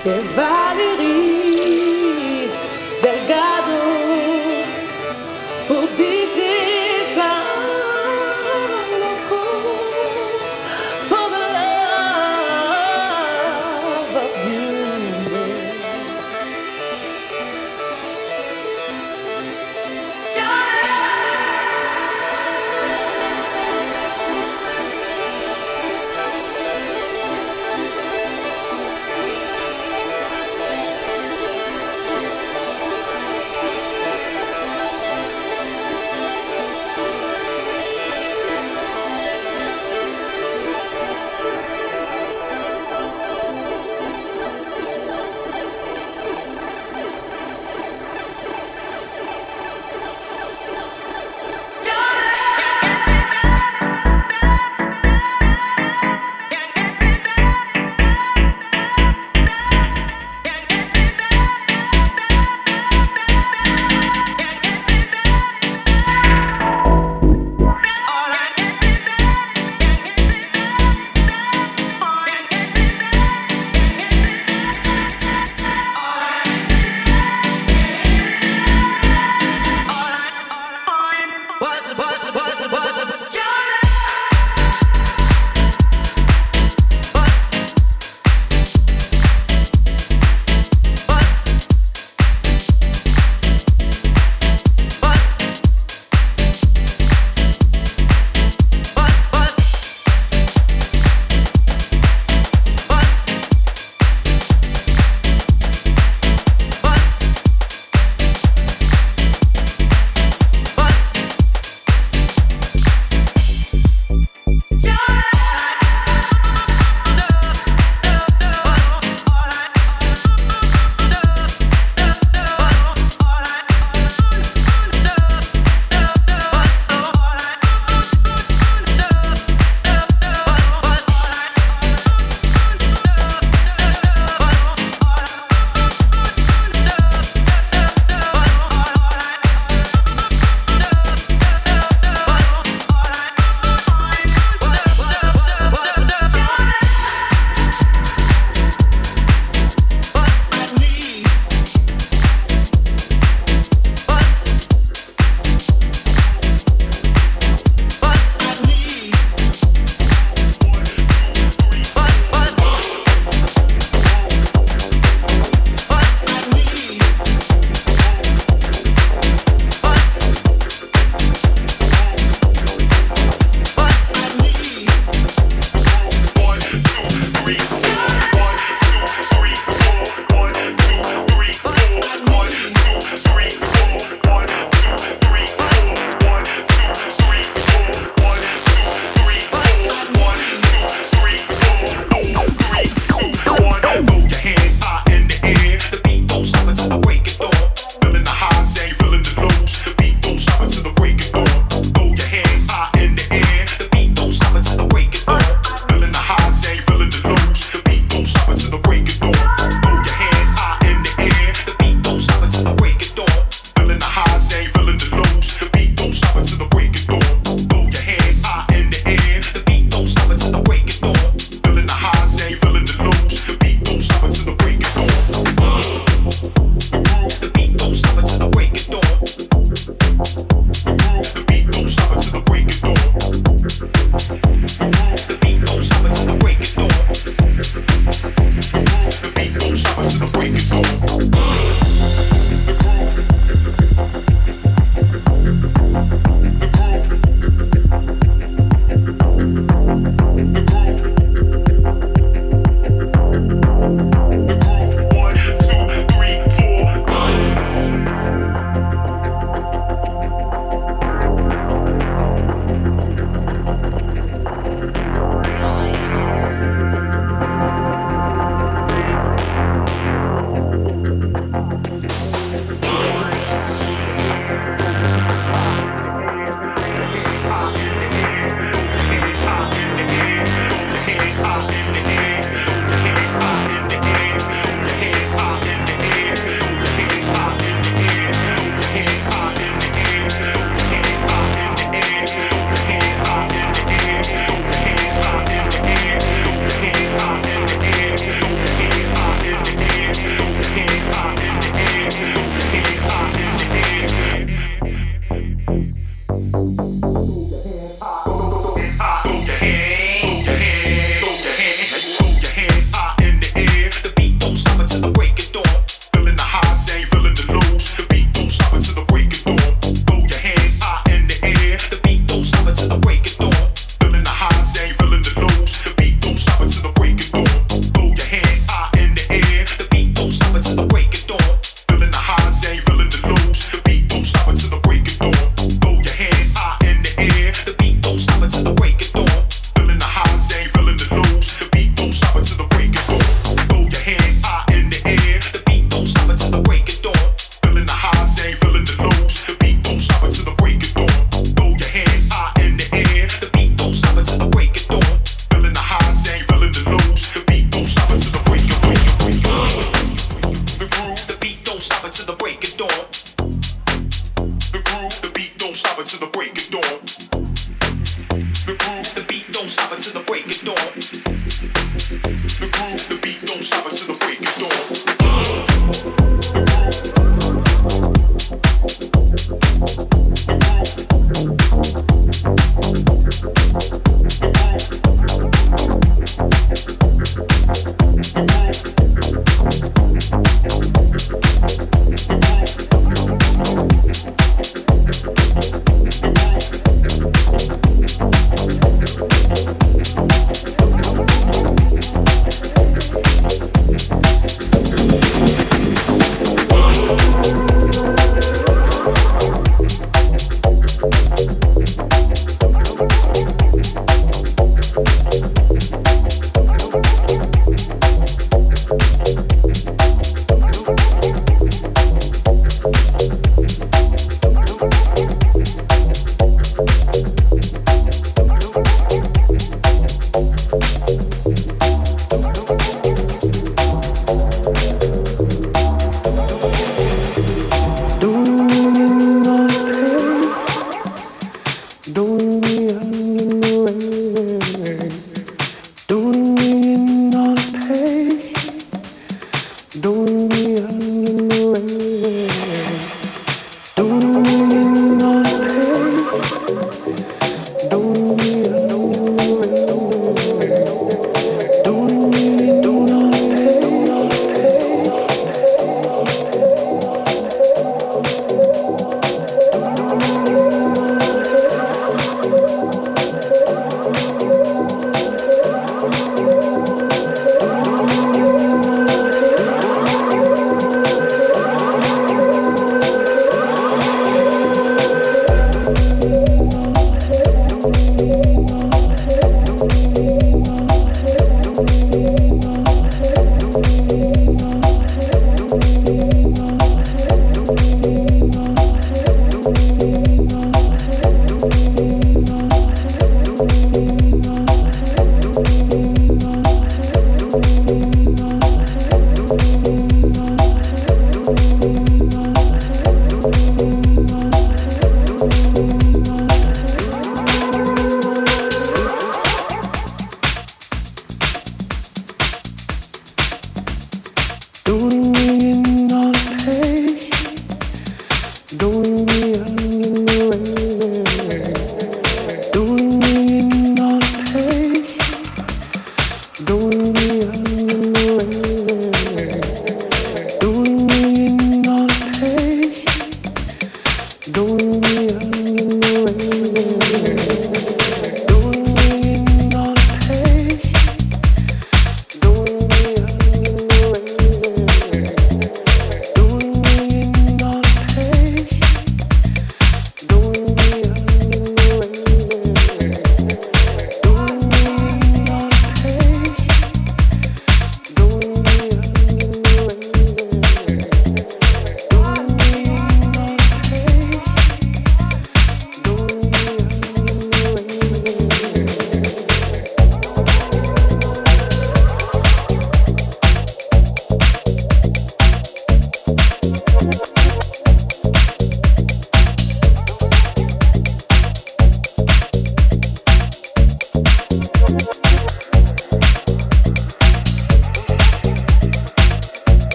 C'est Valérie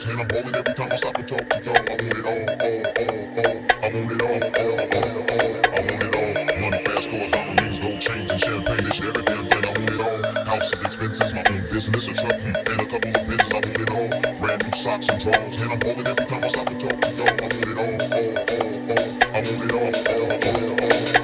songs. And I'm balling every time I stop and talk to y'all. I want it all, all, all, all. I want it all, all, all, all. I want it all. Money fast cars, Lamborghinis, gold chains, and champagne. This shit, every damn thing. I want it all. Houses, expenses, my own business, a truck, and a couple of bitches. I want it all. Brand new socks and drawers. And I'm balling every time I stop and talk to y'all. I want it all, all, all, all. I want it all, all, all, all.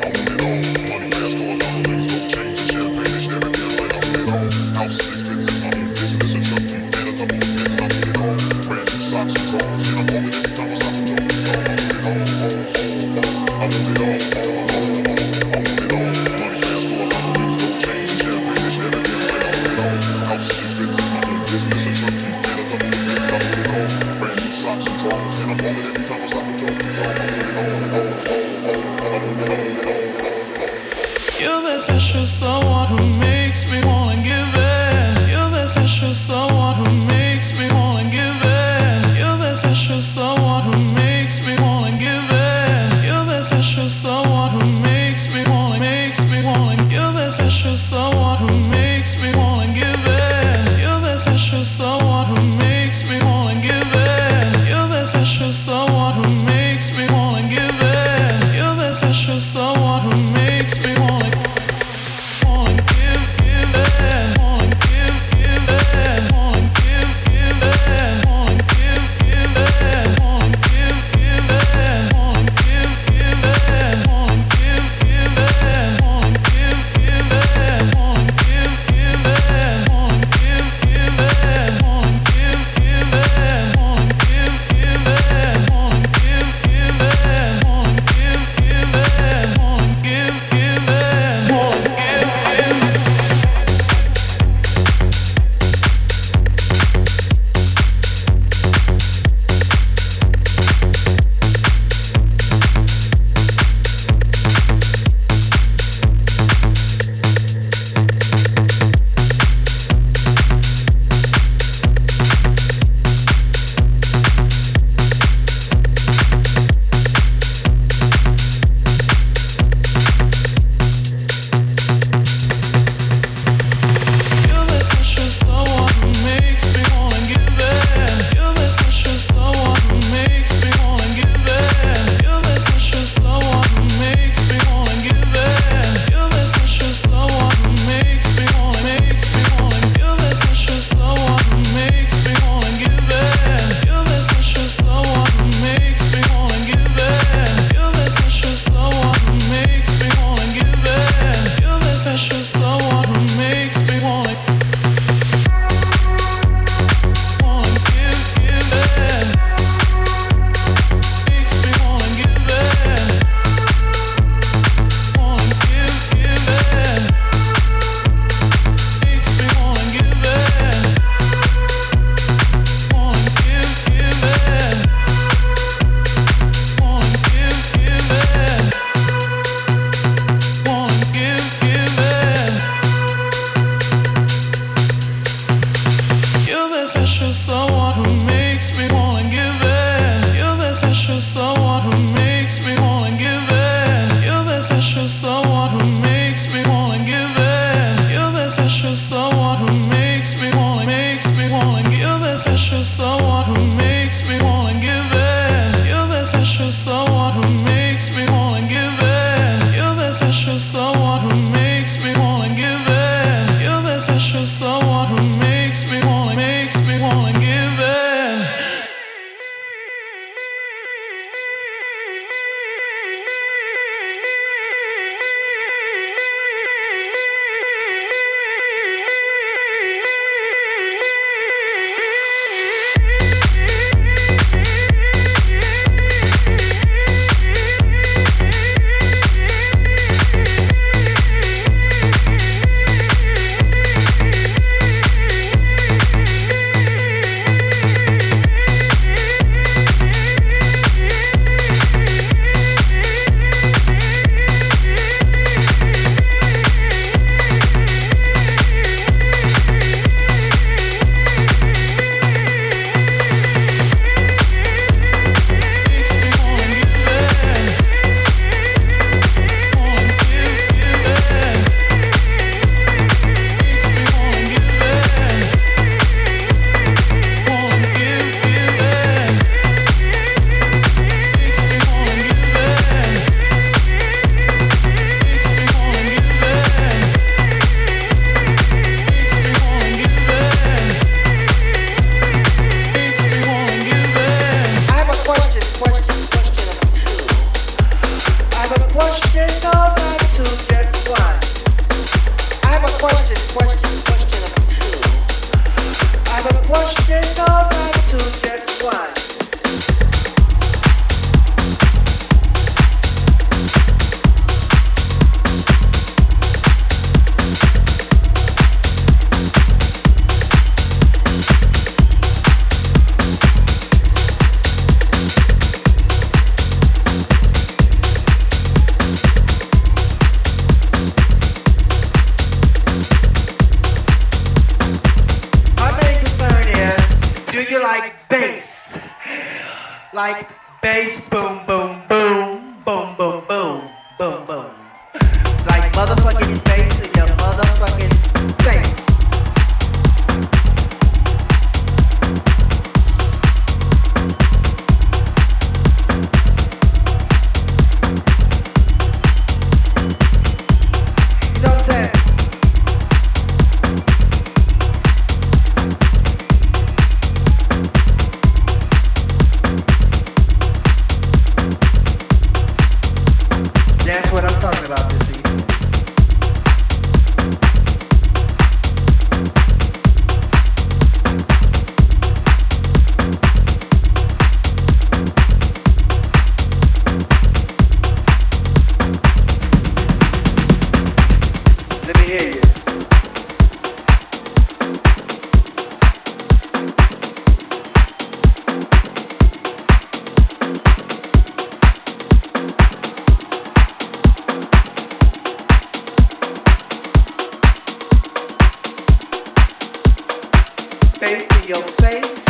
bass in your face.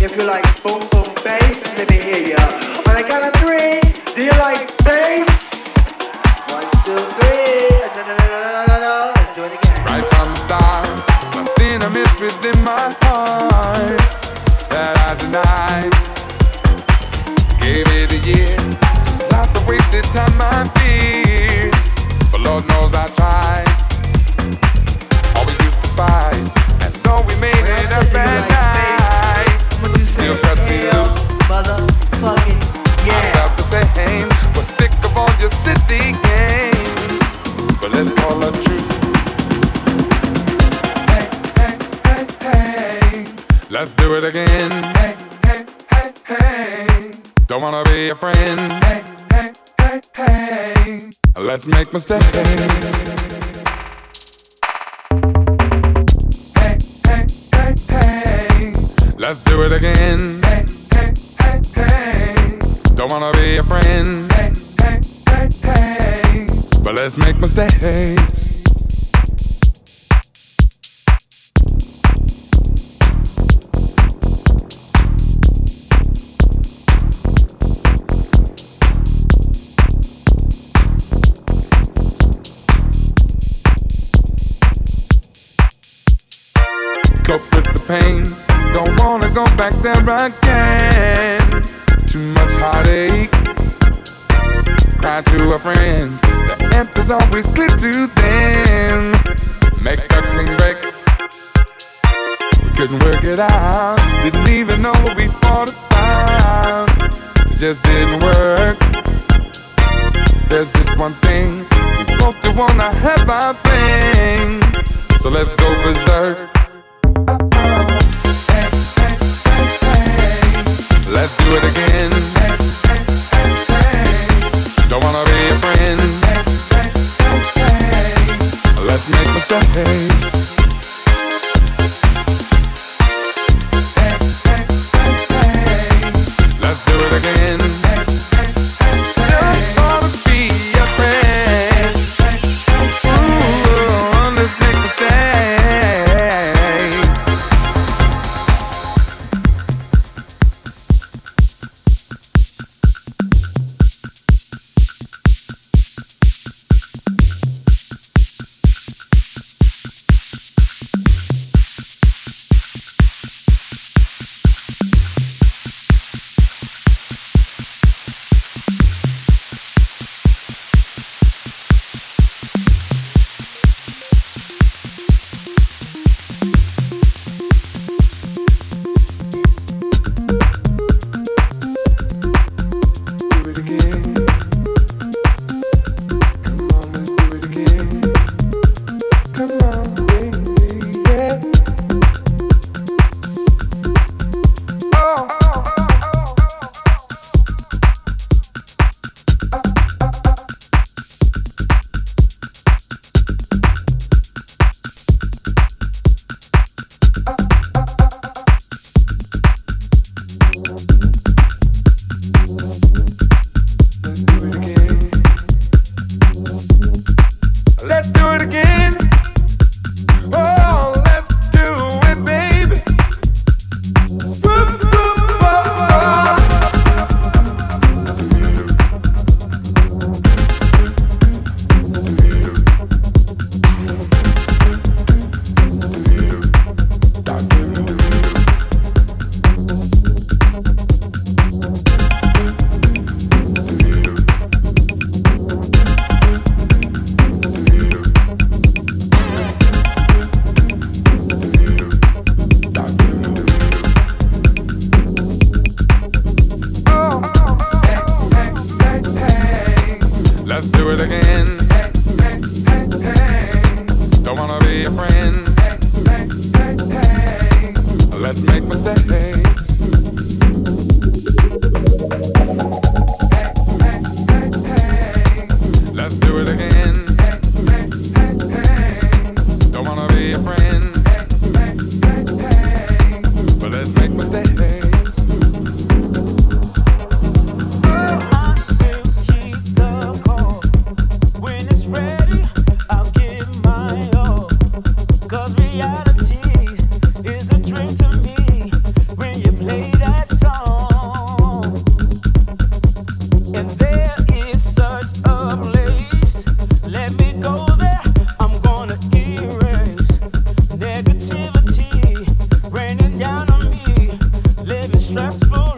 If you like boom boom bass, let me hear ya. When I got a three, do you like bass? One, two, three. No, no, no, no, no, no. Do it again. Right from the start, something I missed within my heart that I denied. Gave it a year, lots of wasted time I feared, but Lord knows I tried. Don't wanna be a friend. Hey, hey, hey, hey. Let's make mistakes. Hey, hey, hey, hey. Let's do it again. Hey, hey, hey, hey. Don't wanna be a friend. Hey, hey, hey, hey. But let's make mistakes. Couldn't work it out. Didn't even know what we fought about. It just didn't work. There's just one thing. We both do wanna have our thing. So let's go berserk. Let's do it again. Don't wanna be a friend. Let's make mistakes. Let's do it again. dance floor.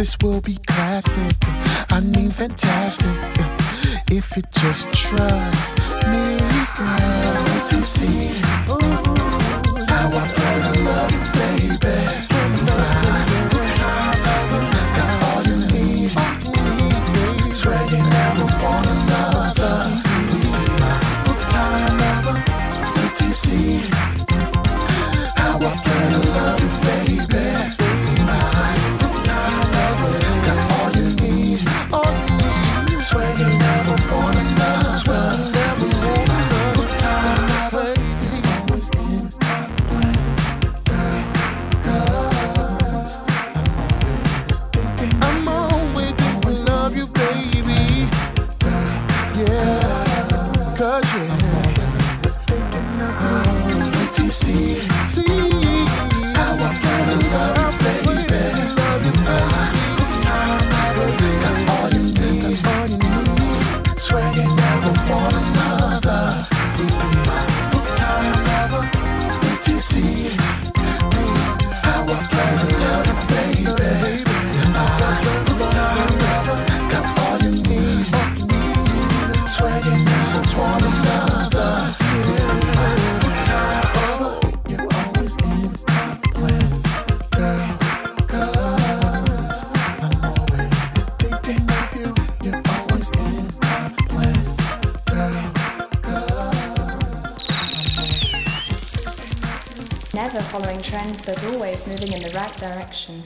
This will be classic. I mean, fantastic. If it just trust me, girl, to see how I burn right direction.